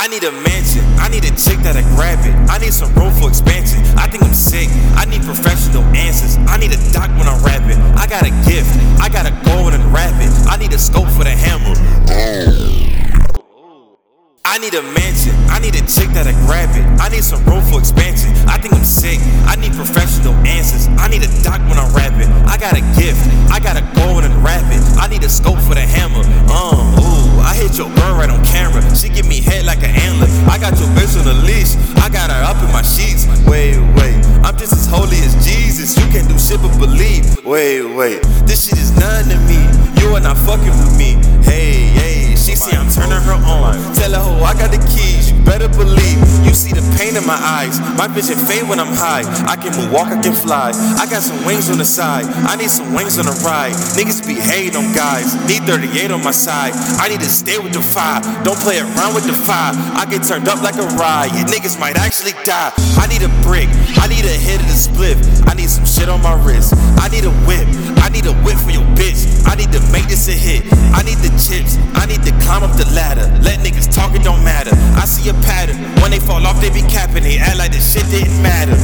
I need a mansion. I need a chick that'll grab it. I need some room for expansion. I think I'm sick. I need professional answers. I need a doc when I'm rapping. I got a gift. I gotta go and rap it. I need a scope for the hammer. I need a mansion. I need a chick that'll grab it. I need some But believe. Wait, wait. This shit is none to me. You are not fucking with me. Hey, hey. She see I'm turning her on. Tell her, ho, I got the keys. You better believe. You see the pain in my eyes. My vision fade when I'm high. I can move, walk, I can fly. I got some wings on the side. I need some wings on the ride. Niggas be hating on guys. Need 38 on my side. I need to stay with the five. Don't play around with the five. I get turned up like a ride. Niggas might actually die. I need a brick. I need a hit of the split. On my wrist. I need a whip. I need a whip for your bitch. I need to make this a hit. I need the chips. I need to climb up the ladder. Let niggas talk, it don't matter. I see a pattern. When they fall off, they be capping. They act like the shit didn't matter.